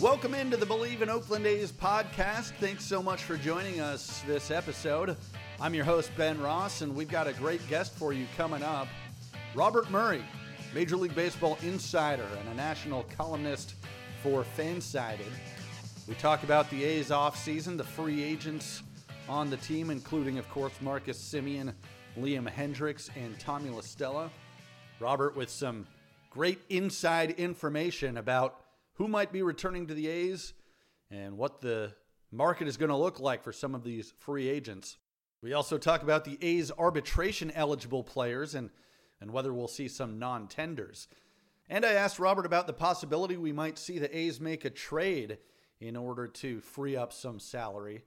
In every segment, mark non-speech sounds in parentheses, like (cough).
Welcome into the Believe in Oakland A's podcast. Thanks so much for joining us this episode. I'm your host, Ben Ross, and we've got a great guest for you coming up. Robert Murray, Major League Baseball insider and a national columnist for Fansided. We talk about the A's offseason, the free agents on the team, including, of course, Marcus Semien, Liam Hendriks, and Tommy La Stella. Robert with some great inside information about who might be returning to the A's and what the market is going to look like for some of these free agents. We also talk about the A's arbitration eligible players and, and whether we'll see some non tenders. And I asked Robert about the possibility we might see the A's make a trade in order to free up some salary.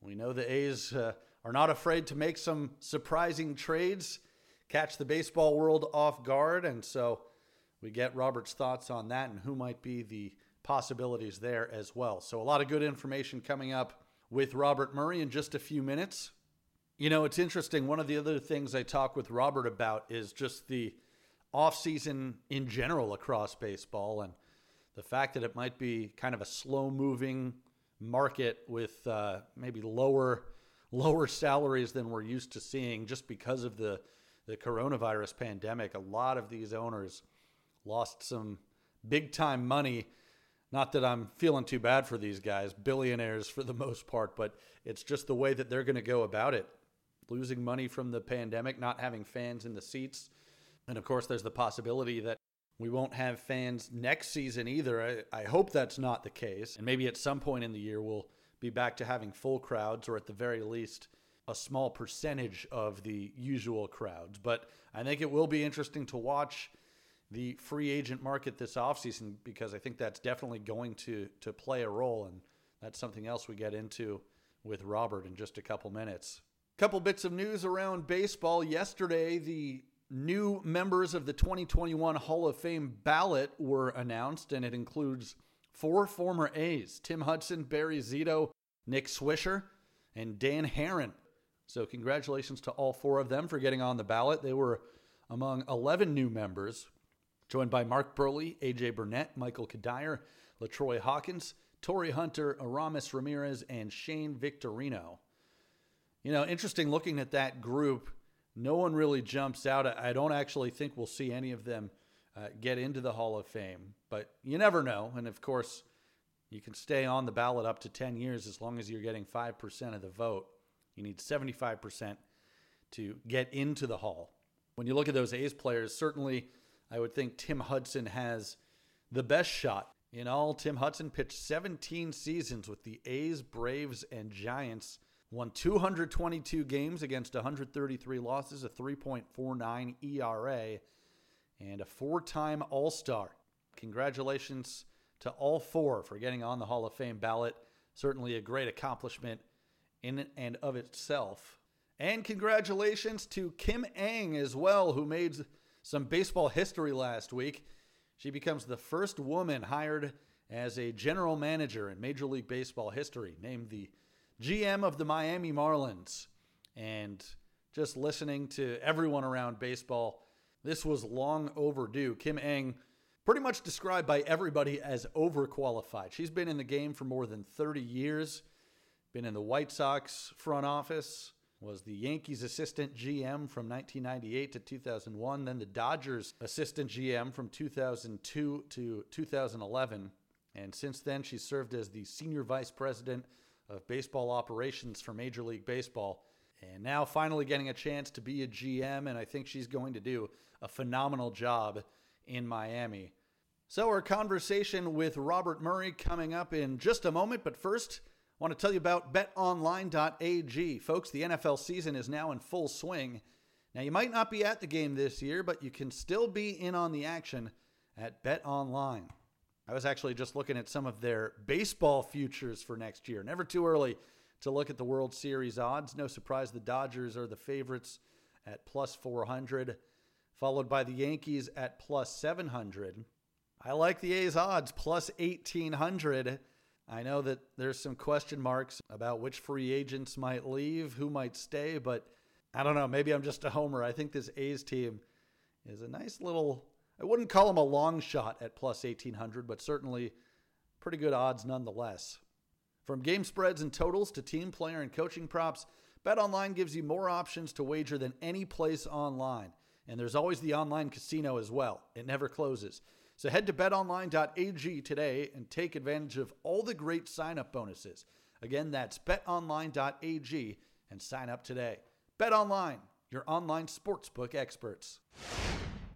We know the A's uh, are not afraid to make some surprising trades, catch the baseball world off guard, and so we get Robert's thoughts on that and who might be the possibilities there as well. So, a lot of good information coming up with Robert Murray in just a few minutes. You know, it's interesting. One of the other things I talk with Robert about is just the offseason in general across baseball and the fact that it might be kind of a slow moving market with uh, maybe lower lower salaries than we're used to seeing just because of the the coronavirus pandemic. A lot of these owners lost some big time money. Not that I'm feeling too bad for these guys, billionaires for the (laughs) most part, but it's just the way that they're going to go about it. Losing money from the pandemic, not having fans in the seats. And of course, there's the possibility that we won't have fans next season either. I, I, hope that's not the case. And maybe at some point in the year, we'll be back to having full crowds, or at the very least, a small percentage of the usual crowds. But I think it will be interesting to watch the free agent market this offseason because I think that's definitely going to to play a role and that's something else we get into with Robert in just a couple minutes. Couple bits of news around baseball yesterday the new members of the 2021 Hall of Fame ballot were announced and it includes four former A's, Tim Hudson, Barry Zito, Nick Swisher, and Dan Haren. So congratulations to all four of them for getting on the ballot. They were among 11 new members joined by Mark Buehrle, AJ Burnett, Michael Cuddyer, LaTroy Hawkins, Torii Hunter, Aramis Ramirez, and Shane Victorino. You know, interesting looking at that group. No one really jumps out. I don't actually think we'll see any of them uh, get into the Hall of Fame, but you never know. And of course, you can stay on the ballot up to 10 years as long as you're getting 5% of the vote. You need 75% to get into the Hall. When you look at those A's players, certainly I would think Tim Hudson has the best shot. In all, Tim Hudson pitched 17 seasons with the A's, Braves, and Giants, won 222 games against 133 losses, a 3.49 ERA, and a four time All Star. Congratulations to all four for getting on the Hall of Fame ballot. Certainly a great accomplishment in and of itself. And congratulations to Kim Ng as well, who made some baseball history last week. She becomes the first woman hired as a general manager in Major League Baseball history, named the GM of the Miami Marlins. And just listening to everyone around baseball, this was long overdue. Kim Ng, pretty much described by everybody as overqualified. She's been in the game for more than 30 years, been in the White Sox front office, was the Yankees assistant GM from 1998 to 2001, then the Dodgers assistant GM from 2002 to 2011. And since then, she served as the senior vice president of baseball operations for Major League Baseball. And now finally getting a chance to be a GM, and I think she's going to do a phenomenal job in Miami. So, our conversation with Robert Murray coming up in just a moment, but first, I want to tell you about betonline.ag. Folks, the NFL season is now in full swing. Now, you might not be at the game this year, but you can still be in on the action at BetOnline. I was actually just looking at some of their baseball futures for next year. Never too early to look at the World Series odds. No surprise the Dodgers are the favorites at plus 400, followed by the Yankees at plus 700. I like the A's odds plus 1800. I know that there's some question marks about which free agents might leave, who might stay, but I don't know. Maybe I'm just a homer. I think this A's team is a nice little, I wouldn't call them a long shot at plus 1800, but certainly pretty good odds nonetheless. From game spreads and totals to team player and coaching props, BetOnline gives you more options to wager than any place online. And there's always the online casino as well. It never closes. So head to betonline.ag today and take advantage of all the great sign up bonuses. Again, that's betonline.ag and sign up today. Bet Online, your online sportsbook experts.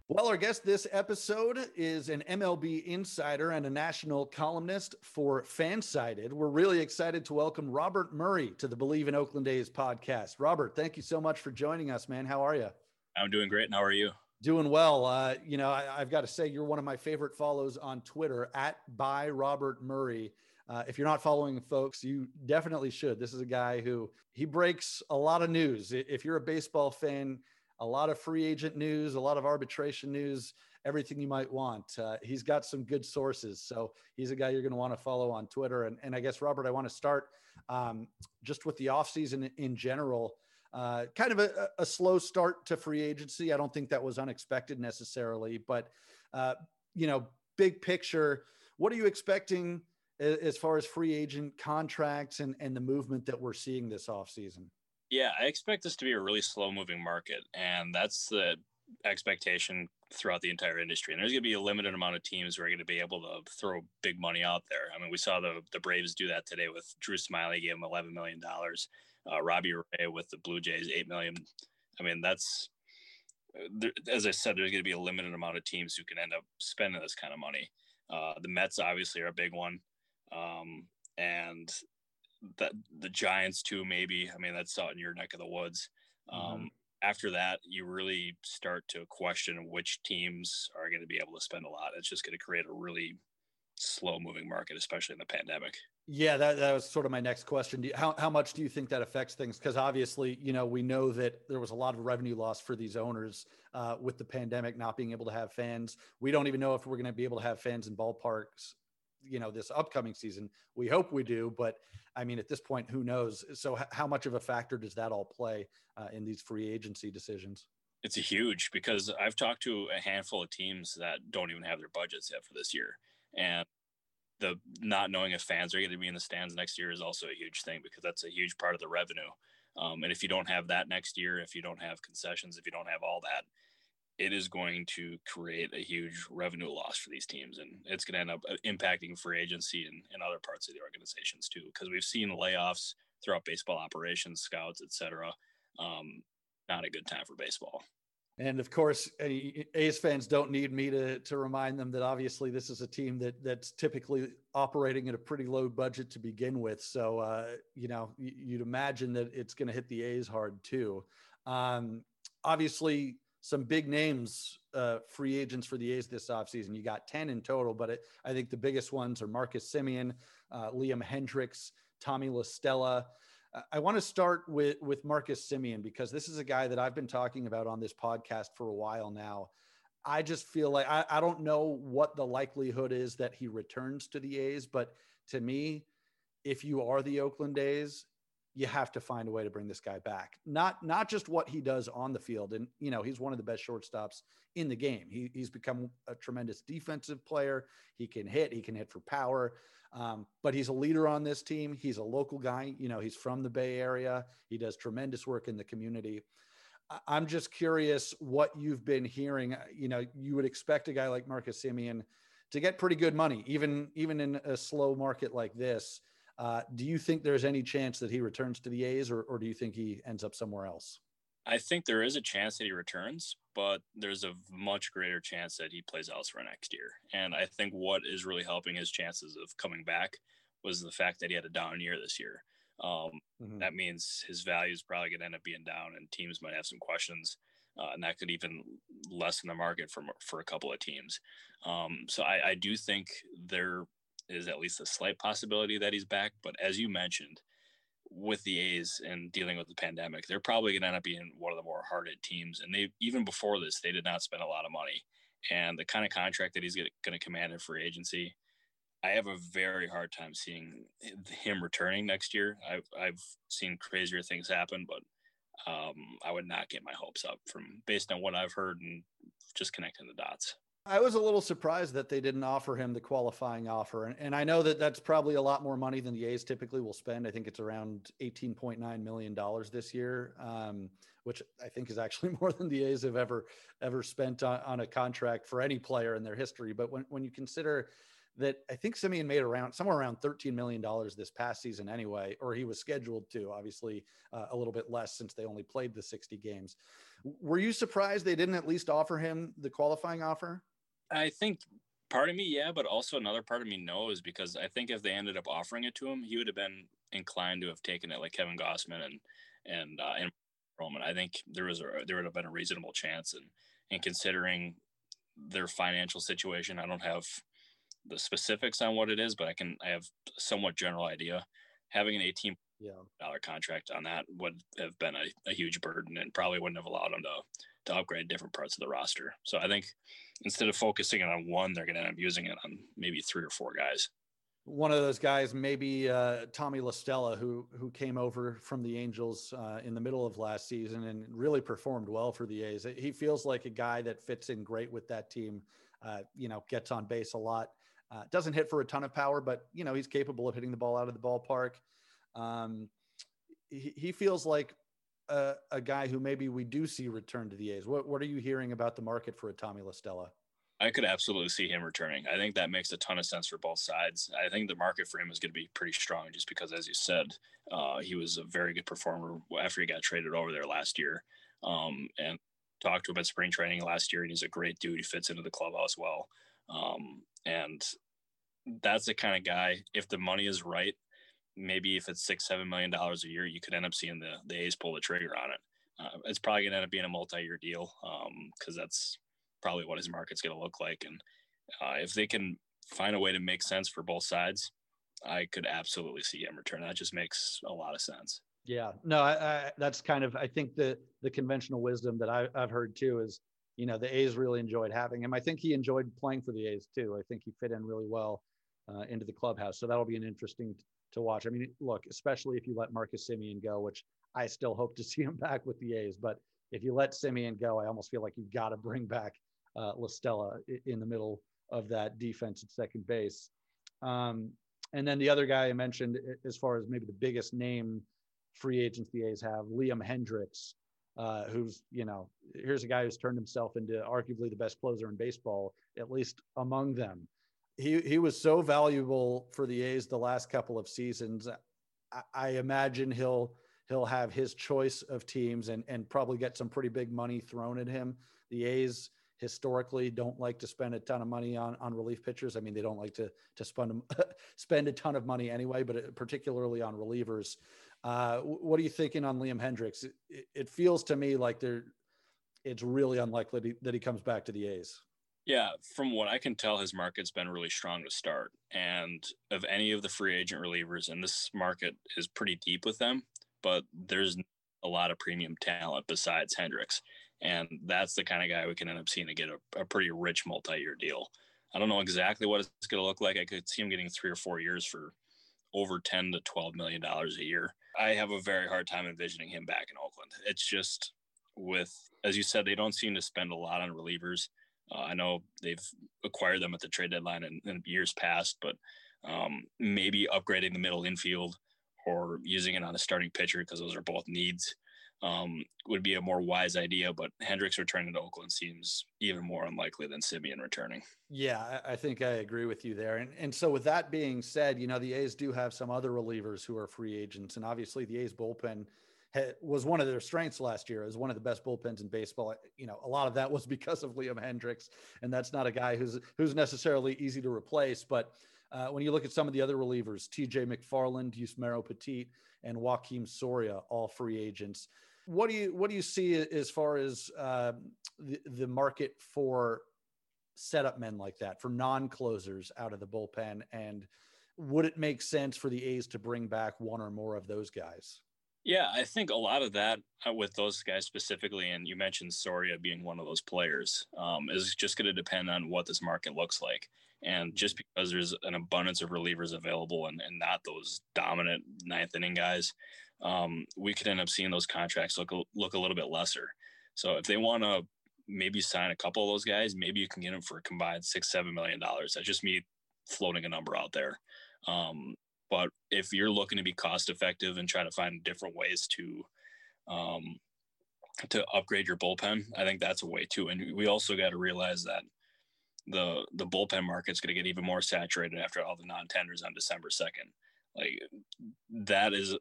Well, our guest this episode is an MLB insider and a national columnist for Fansided. We're really excited to welcome Robert Murray to the Believe in Oakland A's podcast. Robert, thank you so much for joining us, man. How are you? I'm doing great. And how are you? Doing well. Uh, you know, I, have got to say, you're one of my favorite follows on Twitter at by Robert Murray. Uh, if you're not following folks, you definitely should. This is a guy who he breaks a lot of news. If you're a baseball fan, a lot of free agent news, a lot of arbitration news, everything you might want. Uh, he's got some good sources. So he's a guy you're going to want to follow on Twitter. And, and I guess, Robert, I want to start um, just with the offseason in general. Uh, kind of a, a, slow start to free agency. I don't think that was unexpected necessarily, but uh, you know, big picture, what are you expecting as far as free agent contracts and, and the movement that we're seeing this offseason? Yeah, I expect this to be a really slow moving market. And that's the expectation throughout the entire industry. And there's going to be a limited amount of teams who are going to be able to throw big money out there. I mean, we saw the, the Braves do that today with Drew Smyly, gave him $11 million. Uh, Robbie Ray with the Blue Jays, 8 million. I mean, that's, there, as I said, there's going to be a limited amount of teams who can end up spending this kind of money. Uh, the Mets obviously are a big one um, and that the Giants too. Maybe I mean that's out in your neck of the woods. Um, mm-hmm. After that, you really start to question which teams are going to be able to spend a lot. It's just going to create a really slow moving market, especially in the pandemic. Yeah, that, that was sort of my next question. You, how, how much do you think that affects things? Because obviously, you know, we know that there was a lot of revenue loss for these owners uh, with the pandemic not being able to have fans. We don't even know if we're going to be able to have fans in ballparks you know this upcoming season we hope we do but i mean at this point who knows so h- how much of a factor does that all play uh, in these free agency decisions it's huge because i've talked to a handful of teams that don't even have their budgets yet for this year and the not knowing if fans are going to be in the stands next year is also a huge thing because that's a huge part of the revenue. Um, and if you don't have that next year if you don't have concessions if you don't have all that it is going to create a huge revenue loss for these teams and it's going to end up uh, impacting free agency and, and other parts of the organizations too because we've seen layoffs throughout baseball operations scouts etc um, not a good time for baseball and of course a's fans don't need me to, to remind them that obviously this is a team that that's typically operating at a pretty low budget to begin with so uh, you know you'd imagine that it's going to hit the a's hard too um, obviously some big names, uh, free agents for the A's this offseason. You got 10 in total, but it, I think the biggest ones are Marcus Semien, uh, Liam Hendriks, Tommy La Stella. I want to start with, with Marcus Semien because this is a guy that I've been talking about on this podcast for a while now. I just feel like I, I don't know what the likelihood is that he returns to the A's, but to me, if you are the Oakland A's you have to find a way to bring this guy back. Not not just what he does on the field, and you know he's one of the best shortstops in the game. He, he's become a tremendous defensive player. He can hit. He can hit for power. Um, but he's a leader on this team. He's a local guy. You know, he's from the Bay Area. He does tremendous work in the community. I'm just curious what you've been hearing. You know, you would expect a guy like Marcus Semien to get pretty good money, even even in a slow market like this. Uh, do you think there's any chance that he returns to the A's, or, or do you think he ends up somewhere else? I think there is a chance that he returns, but there's a much greater chance that he plays elsewhere next year. And I think what is really helping his chances of coming back was the fact that he had a down year this year. Um, mm-hmm. That means his value is probably going to end up being down, and teams might have some questions uh, and that could even lessen the market for for a couple of teams. Um, so I, I do think there is at least a slight possibility that he's back. But as you mentioned, with the A's and dealing with the pandemic, they're probably going to end up being one of the more hard hit teams. And they even before this, they did not spend a lot of money. And the kind of contract that he's going to command in free agency, I have a very hard time seeing him returning next year. I've I've seen crazier things happen, but um, I would not get my hopes up from based on what I've heard and just connecting the dots. I was a little surprised that they didn't offer him the qualifying offer. And, and, I know that that's probably a lot more money than the A's typically will spend. I think it's around $18.9 million this year, um, which I think is actually (laughs) more than the A's have ever, ever spent on, on, a contract for any player in their history. But when, when you consider that I think Semien made around somewhere around $13 million this past season anyway, or he was scheduled to, obviously uh, a little bit less since they only played the 60 games. Were you surprised they didn't at least offer him the qualifying offer? I think part of me, yeah, but also another part of me, knows because I think if they ended up offering it to him, he would have been inclined to have taken it like Kevin Gausman and, and, uh, and Roman. I think there was a, there would have been a reasonable chance. And, and considering their financial situation, I don't have the specifics on what it is, but I can I have somewhat general idea. Having an eighteen dollar contract on that would have been a, a, huge burden and probably wouldn't have allowed them to to upgrade different parts of the roster. So I think instead of focusing it on one, they're going to end up using it on maybe three or four guys. One of those guys, maybe uh, Tommy La Stella, who who came over from the Angels uh, in the middle of last season and really performed well for the A's. He feels like a guy that fits in great with that team. Uh, you know, gets on base a lot uh, doesn't hit for a ton of power, but you know he's capable of hitting the ball out of the ballpark. Um, he, he, feels like a, a, guy who maybe we do see return to the A's. What What are you hearing about the market for a Tommy La Stella? I could absolutely see him returning. I think that makes a ton of sense for both sides. I think the market for him is going to be pretty strong, just because, as you said, uh, he was a very good performer after he got traded over there last year. Um, and talked to him at spring training last year, and he's a great dude. He fits into the clubhouse well. Um, and that's the kind of guy, if the money is right, maybe if it's six, seven million dollars a year, you could end up seeing the, the A's pull the trigger on it. Uh, it's probably going to end up being a multi year deal because um, that's probably what his market's going to look like. And uh, if they can find a way to make sense for both sides, I could absolutely see him return. That just makes a lot of sense. Yeah, no, I, I, that's kind of I think the the conventional wisdom that I, I've heard too is you know, the A's really enjoyed having him. I think he enjoyed playing for the A's too. I think he fit in really well uh, into the clubhouse. So that'll be an interesting to watch. I mean, look, especially if you let Marcus Semien go, which I still hope to (laughs) see him back with the A's. But if you let Semien go, I almost feel like you've got to bring back uh, La Stella in the middle of that defense at second base. Um, and then the other guy I mentioned, as far as maybe the biggest name free agents the A's have, Liam Hendriks uh, who's you know here's a guy who's turned himself into arguably the best closer in baseball, at least among them. He he was so valuable for the A's the last couple of seasons. I, I imagine he'll he'll have his choice of teams and and probably get some pretty big money thrown at him. The A's historically don't like to spend a ton of money on on relief pitchers. I mean, they don't like to to spend (laughs) spend a ton of money anyway, but particularly on relievers. Uh, what are you thinking on Liam Hendriks? It, it feels to me like there, it's really unlikely that he comes back to the A's. Yeah, from what I can tell, his market's been really strong to start. And of any of the free agent relievers, and this market is pretty deep with them, but there's a lot of premium talent besides Hendriks. And that's the kind of guy we can end up seeing to get a, a pretty rich multi year deal. I don't know exactly what it's going to look like. I could see him getting three or four years for over 10 to 12 million dollars a year. I have a very hard time envisioning him back in Oakland. It's just with, as you said, they don't seem to spend a lot on relievers. Uh, I know they've acquired them at the trade deadline in, in years past, but um, maybe upgrading the middle infield or using it on a starting pitcher because those are both needs um, would be a more wise idea. But Hendriks returning to Oakland seems even more unlikely than Semien returning. Yeah, I think I agree with you there. And and so with that being said, you know the A's do have some other relievers who are free agents, and obviously the A's bullpen was one of their strengths last year as one of the best bullpens in baseball. You know, a lot of that was because of Liam Hendriks, and that's not a guy who's who's necessarily easy to replace. But uh, when you look at some of the other relievers, T.J. McFarland, Yusmeiro Petit, and Joakim Soria, all free agents What do you what do you see as far as uh, the the market for setup men like that for non closers out of the bullpen? And would it make sense for the A's to bring back one or more of those guys? Yeah, I think a lot of that uh, with those guys specifically, and you mentioned Soria being one of those players, um, is just going to depend on what this market looks like. And just because there's an abundance of relievers available and, and not those dominant ninth inning guys, um, we could end up seeing those contracts look look a little bit lesser. So if they want to maybe sign a couple of those guys, maybe you can get them for a combined six seven million dollars. That's just me floating a number out there. Um, but if you're looking to be cost effective and try to find different ways to um, to upgrade your bullpen, I think that's a way too. And we also got to realize that the the bullpen market's going to get even more saturated after all the non tenders on December second. Like that is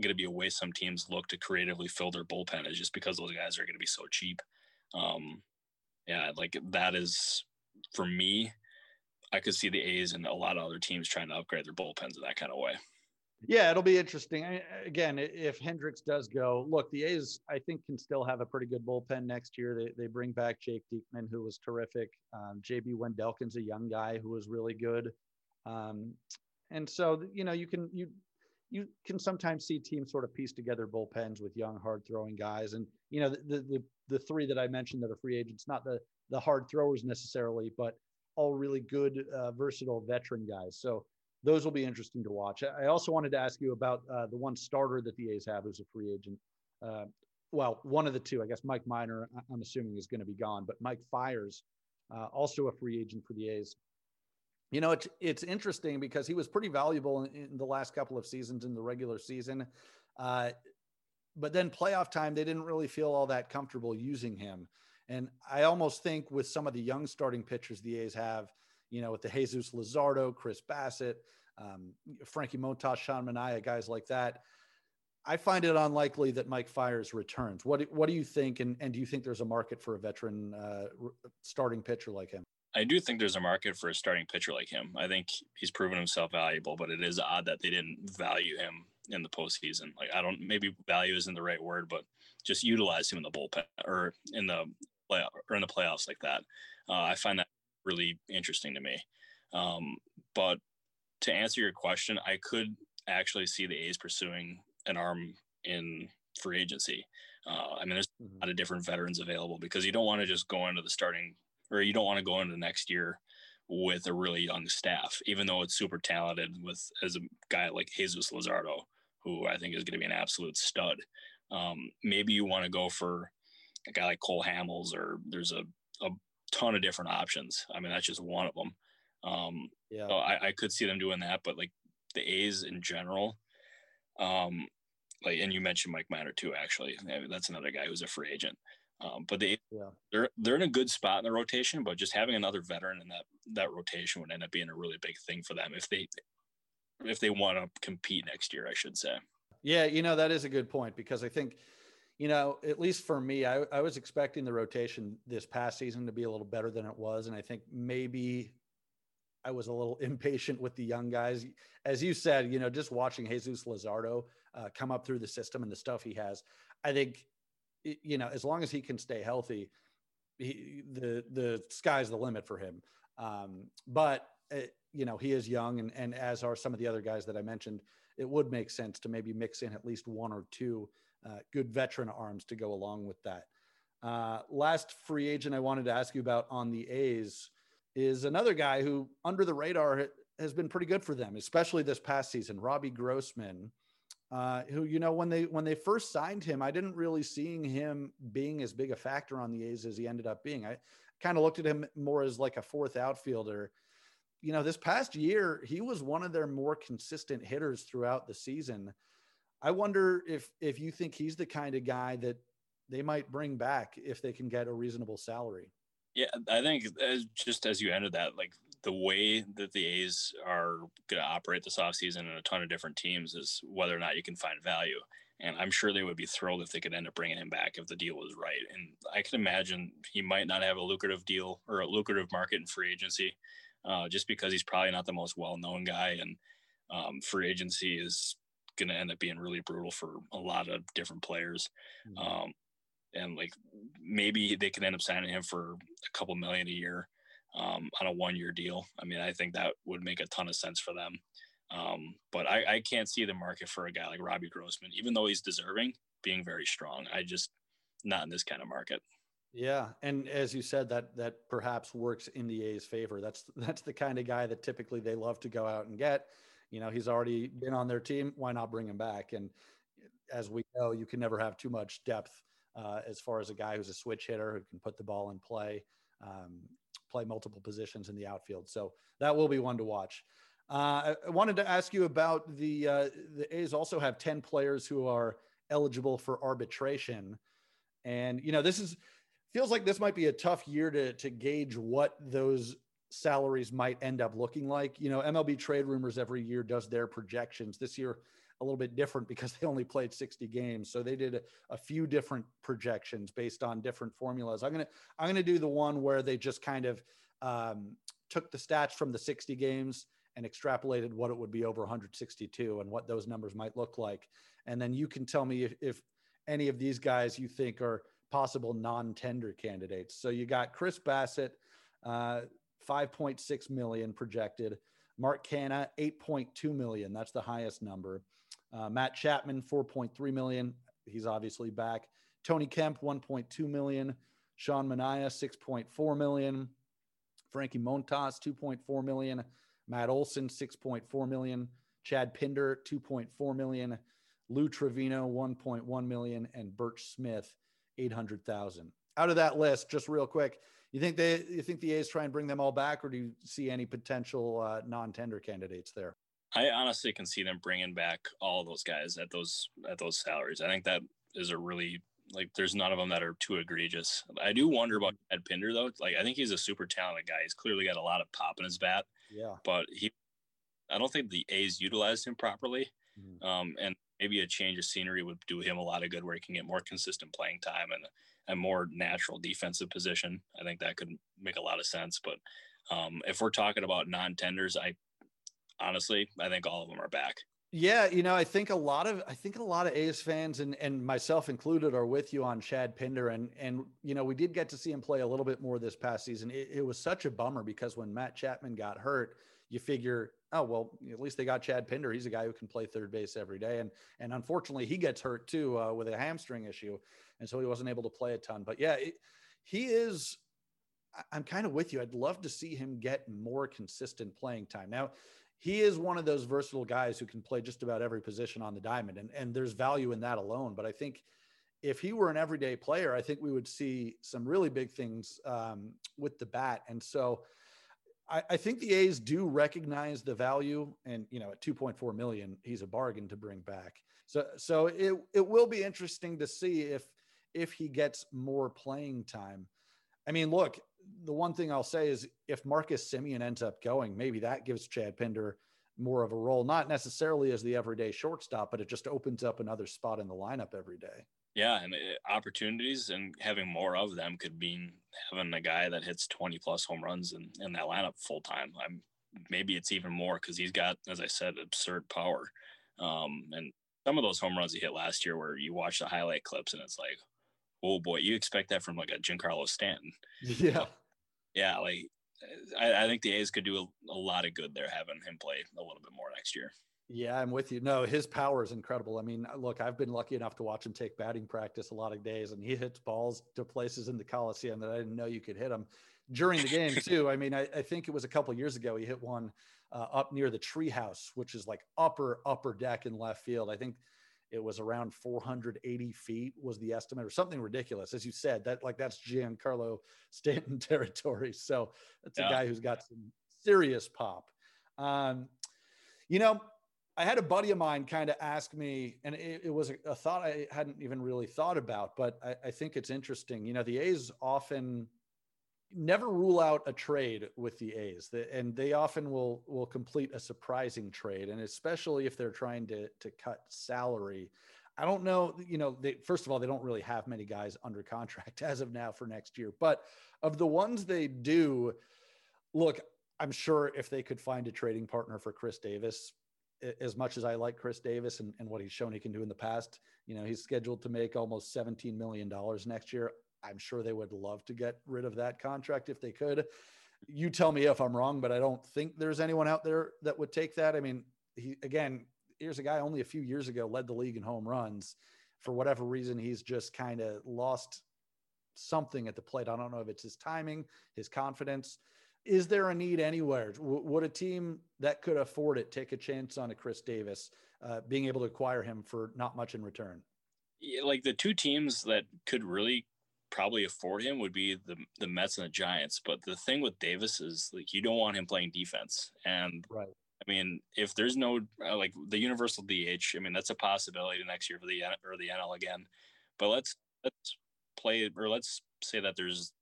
going to be a way some teams look to creatively fill their bullpen is just because those guys are going to be so cheap. Um, yeah, like that is for me. I could see the A's and a lot of other teams trying to upgrade their bullpens in that kind of way. Yeah, it'll be interesting. I, again, if Hendriks does go, look, the A's I think can still have a pretty good bullpen next year. They they bring back Jake Diekman, who was terrific. Um, JB Wendelken's a young guy who was really good. Um, and so you know you can you you can sometimes see teams sort of piece together bullpens with young, hard throwing guys. And you know the, the the three that I mentioned that are free agents, not the the hard throwers necessarily, but all really good, uh, versatile veteran guys. So those will be interesting to watch. I also wanted to ask you about uh, the one starter that the A's have who's a free agent. Uh, well, one of the two, I guess Mike Minor, I'm assuming is going to be gone, but Mike Fiers, uh, also a free agent for the A's. You know, it's it's interesting because he was pretty valuable in, in the last couple of seasons in the regular season, uh, but then playoff time they didn't really feel all that comfortable using him. And I almost think with some of the young starting pitchers the A's have, you know, with the Jesus Luzardo, Chris Bassitt, um, Frankie Montas, Sean Manaea, guys like that. I find it unlikely that Mike Fiers returns. What what do you think? And, and do you think there's a market for a veteran uh, starting pitcher like him? I do think there's a market for a starting pitcher like him. I think he's proven himself valuable, but it is odd that they didn't value him in the postseason. Like I don't maybe value isn't the right word, but just utilize him in the bullpen or in the playoff or in the playoffs like that. Uh, I find that really interesting to me. Um, but to answer your question, I could actually see the A's pursuing an arm in free agency. Uh, I mean, there's mm-hmm. a lot of different veterans available because you don't want to just go into the starting or you don't want to go into the next year with a really young staff, even though it's super talented with as a guy like Jesus Luzardo, who I think is going to be an absolute stud. Um, maybe you want to go for a guy like Cole Hamels, or there's a, a ton of different options. I mean, that's just one of them. Um, yeah, so I, I could see them doing that, but like the A's in general, um, like, and you mentioned Mike Minor too, actually, that's another guy who's a free agent. Um, but they yeah. they're they're in a good spot in the rotation, but just having another veteran in that that rotation would end up being a really big thing for them if they if they want to compete next year, I should say. Yeah, you know that is a good point because I think you know, at least for me, I, I was expecting the rotation this past season to be a little better than it was. And I think maybe I was a little (laughs) impatient with the young guys. As you said, you know, just watching Jesus Luzardo uh, come up through the system and the stuff he has, I think, you know, as long as he can stay healthy, he, the the sky's the limit for him. Um, but it, uh, you know, he is young, and and as are some of the other guys that I mentioned, it would make sense to maybe mix in at least one or two uh, good veteran arms to go along with that. Uh, last free agent I wanted to ask you about on the A's is another guy who, under the radar, has been pretty good for them, especially this past season. Robbie Grossman, uh, who you know when they when they first signed him, I didn't really seeing him being as big a factor on the A's as he ended up being. I kind of looked at him more as like a fourth outfielder. You know, this past year he was one of their more consistent hitters throughout the season. I wonder if if you think he's the kind of guy that they might bring back if they can get a reasonable salary. Yeah, I think as, just as you ended that, like the way that the A's are going to operate this offseason in a ton of different teams is whether or not you can find value. And I'm sure they would be thrilled if they could end up bringing him back if the deal was right. And I can imagine he might not have a lucrative deal or a lucrative market in free agency, uh, just because he's probably not the most well known guy. And um, free agency is going to end up being really brutal for a lot of different players. Mm-hmm. Um, and like maybe they can end up signing him for a couple million a year um, on a one year deal. I mean, I think that would make a ton of sense for them. Um, but I, I, can't see the market for a guy like Robbie Grossman, even though he's deserving, being very strong. I just not in this kind of market. Yeah, and as you said, that that perhaps works in the A's favor. That's that's the kind of guy that typically they love to go out and get. You know, he's already been on their team. Why not bring him back? And as we know, you can never have too much depth uh, as far as a guy who's a switch hitter who can put the ball in play, um, play multiple positions in the outfield. So that will be one to watch. Uh, I wanted to ask you about the uh, the A's also have ten players who are eligible for arbitration, and you know this is feels like this might be a tough year to to gauge what those salaries might end up looking like. You know, MLB Trade Rumors every year does their projections. This year, a little bit different because they only played 60 games, so they did a, a few different projections based on different formulas. I'm gonna I'm gonna do the one where they just kind of um, took the stats from the 60 games and extrapolated what it would be over 162 and what those numbers might look like. And then you can tell me if, if any of these guys you think are possible non-tender candidates. So you got Chris Bassitt. uh, 5.6 million projected. Mark Canha, 8.2 million. That's the highest number. Uh, Matt Chapman, 4.3 million. He's obviously back. Tony Kemp, 1.2 million. Sean Manaea, 6.4 million. Frankie Montas, 2.4 million. Matt Olson, 6.4 million. Chad Pinder, 2.4 million. Lou Trivino, 1.1 million. And Burch Smith, 800,000. Out of that list, just real quick, you think they you think the A's try and bring them all back, or do you see any potential uh, non-tender candidates there? I honestly can see them bringing back all those guys at those at those salaries. I think that is a really like there's none of them that are too egregious. I do wonder about Ed Pinder though. Like I think he's a super talented guy. He's clearly got a lot of pop in his bat. Yeah. But he, I don't think the A's utilized him properly. Mm-hmm. Um, and maybe a change of scenery would do him a lot of good, where he can get more consistent playing time and a more natural defensive position. I think that could make a lot of sense. But um, if we're talking about non-tenders, I honestly I think all of them are back. Yeah, you know, I think a lot of I think a lot of A's fans and and myself included are with you on Chad Pinder and and you know we did get to see him play a little bit more this past season. It, it was such a bummer because when Matt Chapman got hurt, you figure, oh well, at least they got Chad Pinder. He's a guy who can play third base every day, and and unfortunately he gets hurt too uh, with a hamstring issue, and so he wasn't able to play a ton. But yeah, it, he is. I'm kind of with you. I'd love to see him get more consistent playing time. Now, he is one of those versatile guys who can play just about every position on the diamond, and and there's value in that alone. But I think if he were an everyday player, I think we would see some really big things um, with the bat. And so, I, I, think the A's do recognize the value, and you know, at 2.4 million, he's a bargain to bring back. So, so it it will be interesting to see if if he gets more playing time. I mean, look, the one thing I'll say is if Marcus Semien ends up going, maybe that gives Chad Pinder more of a role, not necessarily as the everyday shortstop, but it just opens up another spot in the lineup every day. Yeah, and uh, opportunities and having more of them could mean having a guy that hits 20 plus home runs in, in that lineup full time. I'm maybe it's even more because he's got, as I said, absurd power. Um, and some of those home runs he hit last year, where you watch the highlight clips and it's like, oh boy, you expect that from like a Giancarlo Stanton. Yeah. Yeah. Like, I, I think the A's could do a, a, lot of good there having him play a little bit more next year. Yeah, I'm with you. No, his power is incredible. I mean, look, I've been lucky enough to watch him take batting practice a lot of days, and he hits balls to places in the Coliseum that I didn't know you could hit them during the game (laughs) too. I mean, I, I think it was a couple years ago he hit one uh, up near the treehouse, which is like upper upper deck in left field. I think it was around 480 feet was the estimate or something ridiculous as you said that like that's giancarlo (laughs) stanton territory so that's yeah. a guy who's got some serious pop um, you know i had a buddy of mine kind of ask me and it, it was a, a, thought i hadn't even really thought about but I, I think it's interesting you know the a's often never rule out a trade with the A's, and they often will will complete a surprising trade, and especially if they're trying to to cut salary. I don't know, you know, they, first of all, they don't really have many guys under contract (laughs) as of now for next year, but of the ones they do, look, I'm sure if they could find a trading partner for Chris Davis, as much as I like Chris Davis and, and what he's shown he can do in the past, you know, he's scheduled to make almost $17 million next year. I'm sure they would love to get rid of that contract if they could. You tell me if I'm wrong, but I don't think there's anyone out there that would take that. I mean, he again, here's a guy only a few years ago led the league in home runs. For whatever reason, he's just kind of lost something at the plate. I don't know if it's his timing, his confidence. Is there a need anywhere? W- would a team that could afford it take a chance on a Chris Davis, uh, being able to acquire him for not much in return? Yeah, like the two teams that could really probably afford him would be the the Mets and the Giants. But the thing with Davis is like you don't want him playing defense, and right. I mean, if there's no uh, like the universal DH, I mean that's a possibility next year for the or the NL again. But let's let's play or let's say that there's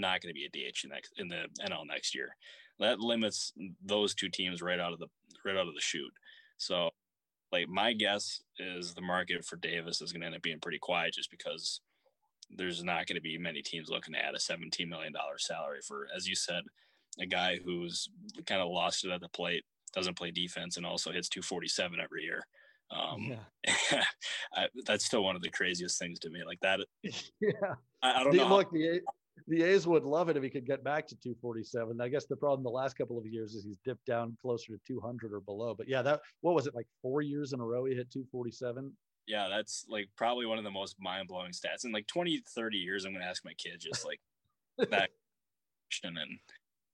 not going to be a DH next in the NL next year. That limits those two teams right out of the right out of the shoot. So, like my guess is the market for Davis is going to end up being pretty quiet, just because there's not going to be many teams looking to add a 17 million dollar salary for, as you said, a guy who's kind of lost it at the plate, doesn't play defense, and also hits 247 every year. Um, yeah. (laughs) I, that's still one of the craziest things to me. Like that. (laughs) Yeah. I, I don't the, know. Look, the, the A's would love it if he could get back to 247. I guess the problem the last couple of years is he's dipped down closer to 200 or below. But yeah, that what was it like four years in a row he hit 247? Yeah, that's like probably one of the most mind blowing stats. In like 20, 30 years, I'm going to ask my kid just like (laughs) that question. And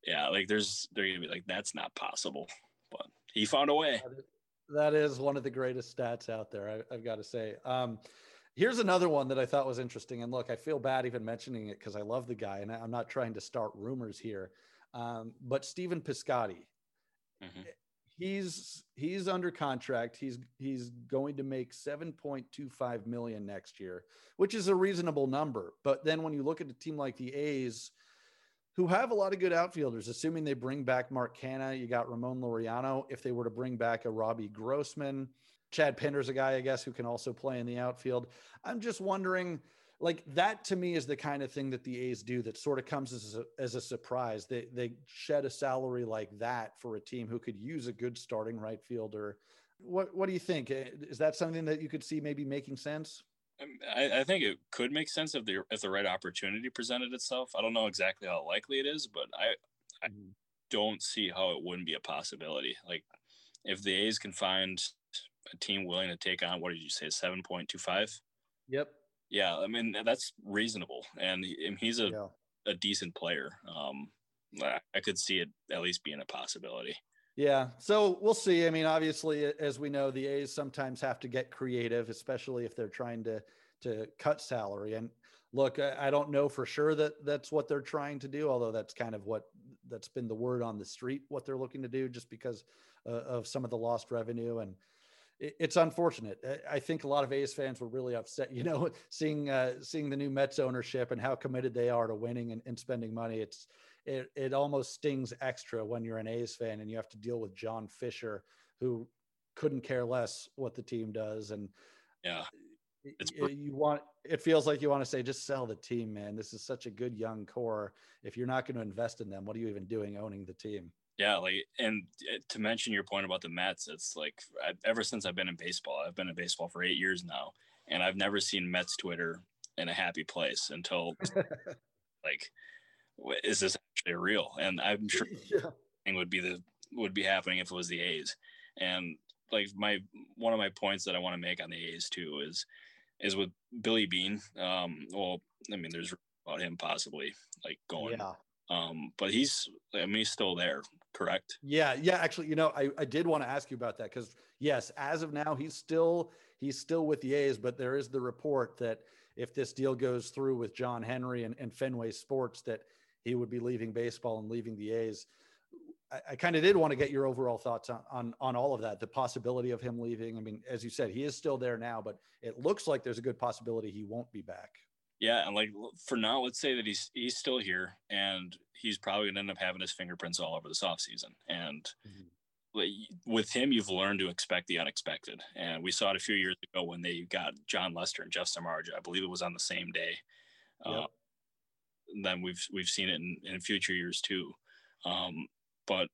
yeah, like there's, they're going to be like, that's not possible. But he found a way that is one of the greatest stats out there. I, have got to say. Um, here's another one that I thought was interesting. And look, I feel bad even mentioning it because I love the guy, and I'm not trying to start rumors here. Um, but Stephen Piscotty, mm-hmm. he's he's under contract. He's he's going to make 7.25 million next year, which is a reasonable number. But then when you look at a team like the A's who have a lot of good outfielders, assuming they bring back Mark Canha. You got Ramon Laureano. If they were to bring back a Robbie Grossman, Chad Pinder's a guy, I guess, who can also play in the outfield. I'm just wondering, like that to me is the kind of thing that the A's do that sort of comes as a, as a surprise. They they shed a salary like that for a team who could use a good starting right fielder. What what do you think? Is that something that you could see maybe making sense? I, I, think it could make sense if the if the right opportunity presented itself. I don't know exactly how likely it is, but I I mm-hmm. don't see how it wouldn't be a possibility. Like if the A's can find a team willing to take on what did you say seven point two five? Yep. Yeah, I mean that's reasonable, and he's a yeah. a decent player. Um, I could see it at least being a possibility. Yeah. So we'll see. I mean, obviously, as we know, the A's sometimes have to get creative, especially if they're trying to to cut salary. And look, I, don't know for sure that that's what they're trying to do, although that's kind of what that's been the word on the street, what they're looking to do, just because uh, of some of the lost revenue. And it's unfortunate. I think a lot of A's fans were really upset, you know, (laughs) seeing uh, seeing the new Mets ownership and how committed they are to winning and, and spending money. It's it, it almost stings extra when you're an A's fan and you have to deal with John Fisher, who couldn't care less what the team does. And yeah, it's you want it feels like you want to say just sell the team, man. This is such a good young core. If you're not going to invest in them, what are you even doing owning the team? Yeah, like and uh, to mention your point about the Mets, it's like I, ever since I've been in baseball, I've been in baseball for eight years now, and I've never seen Mets Twitter in a happy place until (laughs) like is this actually real? And I'm sure (laughs) yeah. would be the would be happening if it was the A's. And like my one of my points that I want to make on the A's too is is with Billy Beane. Um, well, I mean, there's about him possibly like going. Yeah. Um, but he's I mean he's still there, correct? Yeah, yeah. Actually, you know, I, I did want to ask you about that because yes, as of now, he's still he's still with the A's, but there is the report that if this deal goes through with John Henry and, and Fenway Sports, that he would be leaving baseball and leaving the A's. I, I kind of did want to get your overall thoughts on, on on all of that, the possibility of him leaving. I mean, as you said, he is still there now, but it looks like there's a good possibility he won't be back. Yeah, and like for now, let's say that he's he's still here, and he's probably going to end up having his fingerprints all over this offseason. And mm-hmm. with him, you've learned to expect the unexpected. And we saw it a few years ago when they got Jon Lester and Jeff Samardzija. I believe it was on the same day. Yep. Uh, then we've we've seen it in, in future years too. Um, but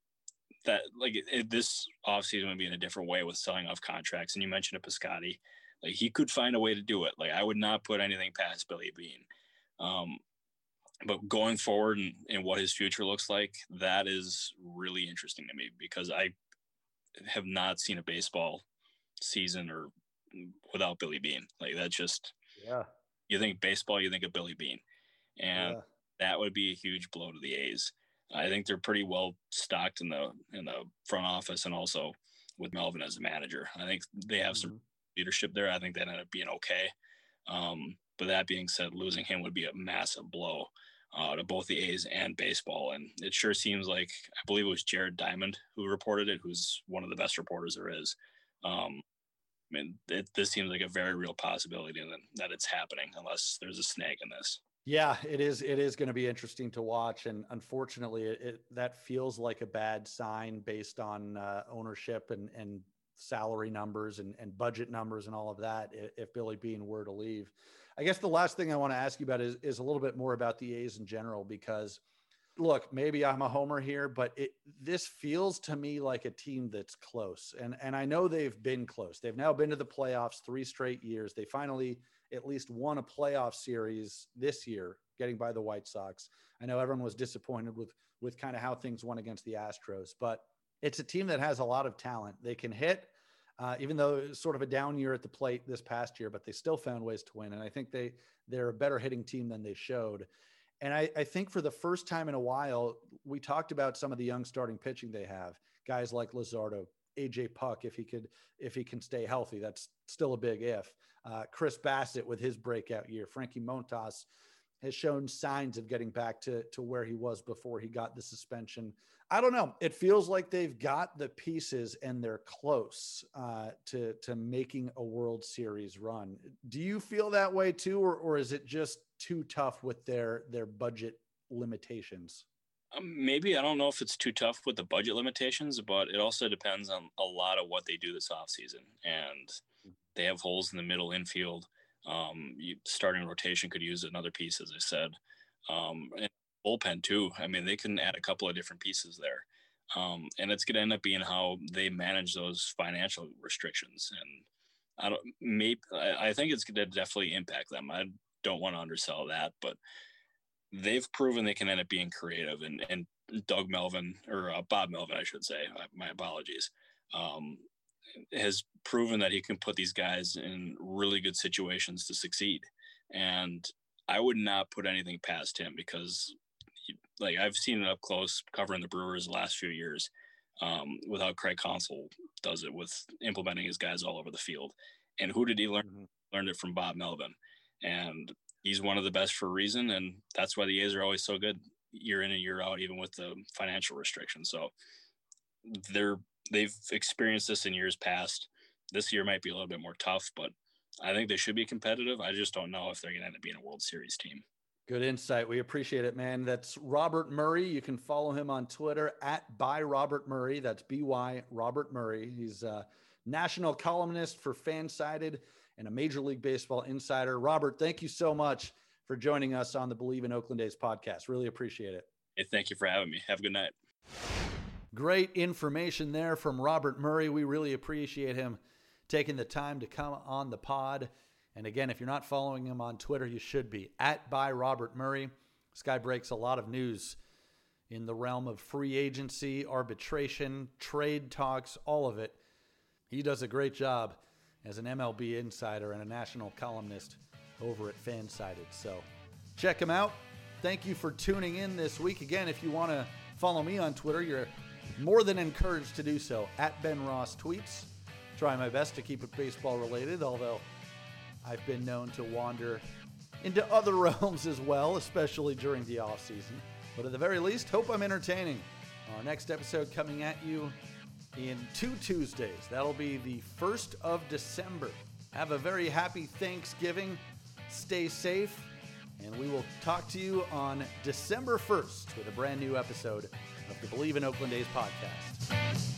that like it, it, this offseason would be in a different way with selling off contracts. And you mentioned a Piscotty, like he could find a way to do it. Like I would not put anything past Billy Beane. Um, but going forward and, and what his future looks like, that is really interesting to me because I have not seen a baseball season or without Billy Beane. Like that's just yeah. You think baseball, you think of Billy Beane, and yeah. that would be a huge blow to the A's. I think they're pretty well stocked in the in the front office and also with Melvin as a manager. I think they have mm-hmm. some leadership there. I think that ended up being okay. Um, but that being said, losing him would be a massive blow uh, to both the A's and baseball. And it sure seems like I believe it was Jared Diamond who reported it, who's one of the best reporters there is. Um, I mean, it, this seems like a very real possibility that, it's happening unless there's a snag in this. Yeah, it is. It is going to be interesting to watch, and unfortunately, it, it that feels like a bad sign based on uh, ownership and and salary numbers and, and budget numbers and all of that. If Billy Beane were to leave, I guess the last thing I want to ask you about is is a little bit more about the A's in general because look, maybe I'm a homer here, but it this feels to me like a team that's close. And and I know they've been close. They've now been to the playoffs 3 straight years. They finally at least won a playoff series this year, getting by the White Sox. I know everyone was disappointed with with kind of how things went against the Astros, but it's a team that has a lot of talent. They can hit, uh, even though it was sort of a down year at the plate this past year, but they still found ways to win. And I think they they're a better hitting team than they showed. And I, I think for the first time in a while, we talked about some of the young starting pitching they have. Guys like Luzardo, AJ Puk, if he could, if he can stay healthy, that's still a big if. Uh, Chris Bassitt with his breakout year, Frankie Montas has shown signs of getting back to to where he was before he got the suspension. I don't know. It feels like they've got the pieces and they're close uh, to to making a World Series run. Do you feel that way too, or or is it just too tough with their their budget limitations? Um, maybe I don't know if it's too tough with the budget limitations, but it also depends on a lot of what they do this offseason. And they have holes in the middle infield. Um, you, starting rotation could use another piece, as I said. Um, and bullpen too. I mean, they can add a couple of different pieces there. Um, and it's going to end up being how they manage those financial restrictions. And I don't, maybe, I, think it's going to definitely impact them. I don't want to undersell that, but they've proven they can end up being creative. And, and Doug Melvin, or uh, Bob Melvin, I should say, my apologies, um, has proven that he can put these guys in really good situations to succeed. And I would not put anything past him because, like, I've seen it up close covering the Brewers the last few years um, with how Craig Counsell does it with implementing his guys all over the field. And who did he learn? Mm-hmm. Learned it from Bob Melvin and he's one of the best for a reason. And that's why the A's are always so good year in and year out, even with the financial restrictions. So they're they've experienced this in years past. This year might be a little bit more tough, but I think they should be competitive. I just don't know if they're going to end up being a World Series team. Good insight. We appreciate it, man. That's Robert Murray. You can follow him on Twitter at by Robert Murray. That's B Y Robert Murray. He's a national columnist for Fansided and a Major League Baseball insider. Robert, thank you so much for joining us on the Bleav in Oakland A's podcast. Really appreciate it. Hey, thank you for having me. Have a good night. Great information there from Robert Murray. We really appreciate him taking the time to come on the pod. And again, if you're not following him on Twitter, you should be at by Robert Murray. This guy breaks a lot of news in the realm of free agency, arbitration, trade talks, all of it. He does a great job as an MLB insider and a national columnist over at Fansided. So check him out. Thank you for tuning in this week. Again, if you want to follow me on Twitter, you're more than encouraged to do so at Ben Ross Tweets. Try my best to keep it baseball related, although I've been known to wander into other (laughs) realms as well, especially during the off season. But at the very least, hope I'm entertaining. Our next episode coming at you in two Tuesdays. That'll be the 1st of December. Have a very happy Thanksgiving. Stay safe. And we will talk to you on December 1st with a brand new episode of the Bleav in Oakland A's podcast.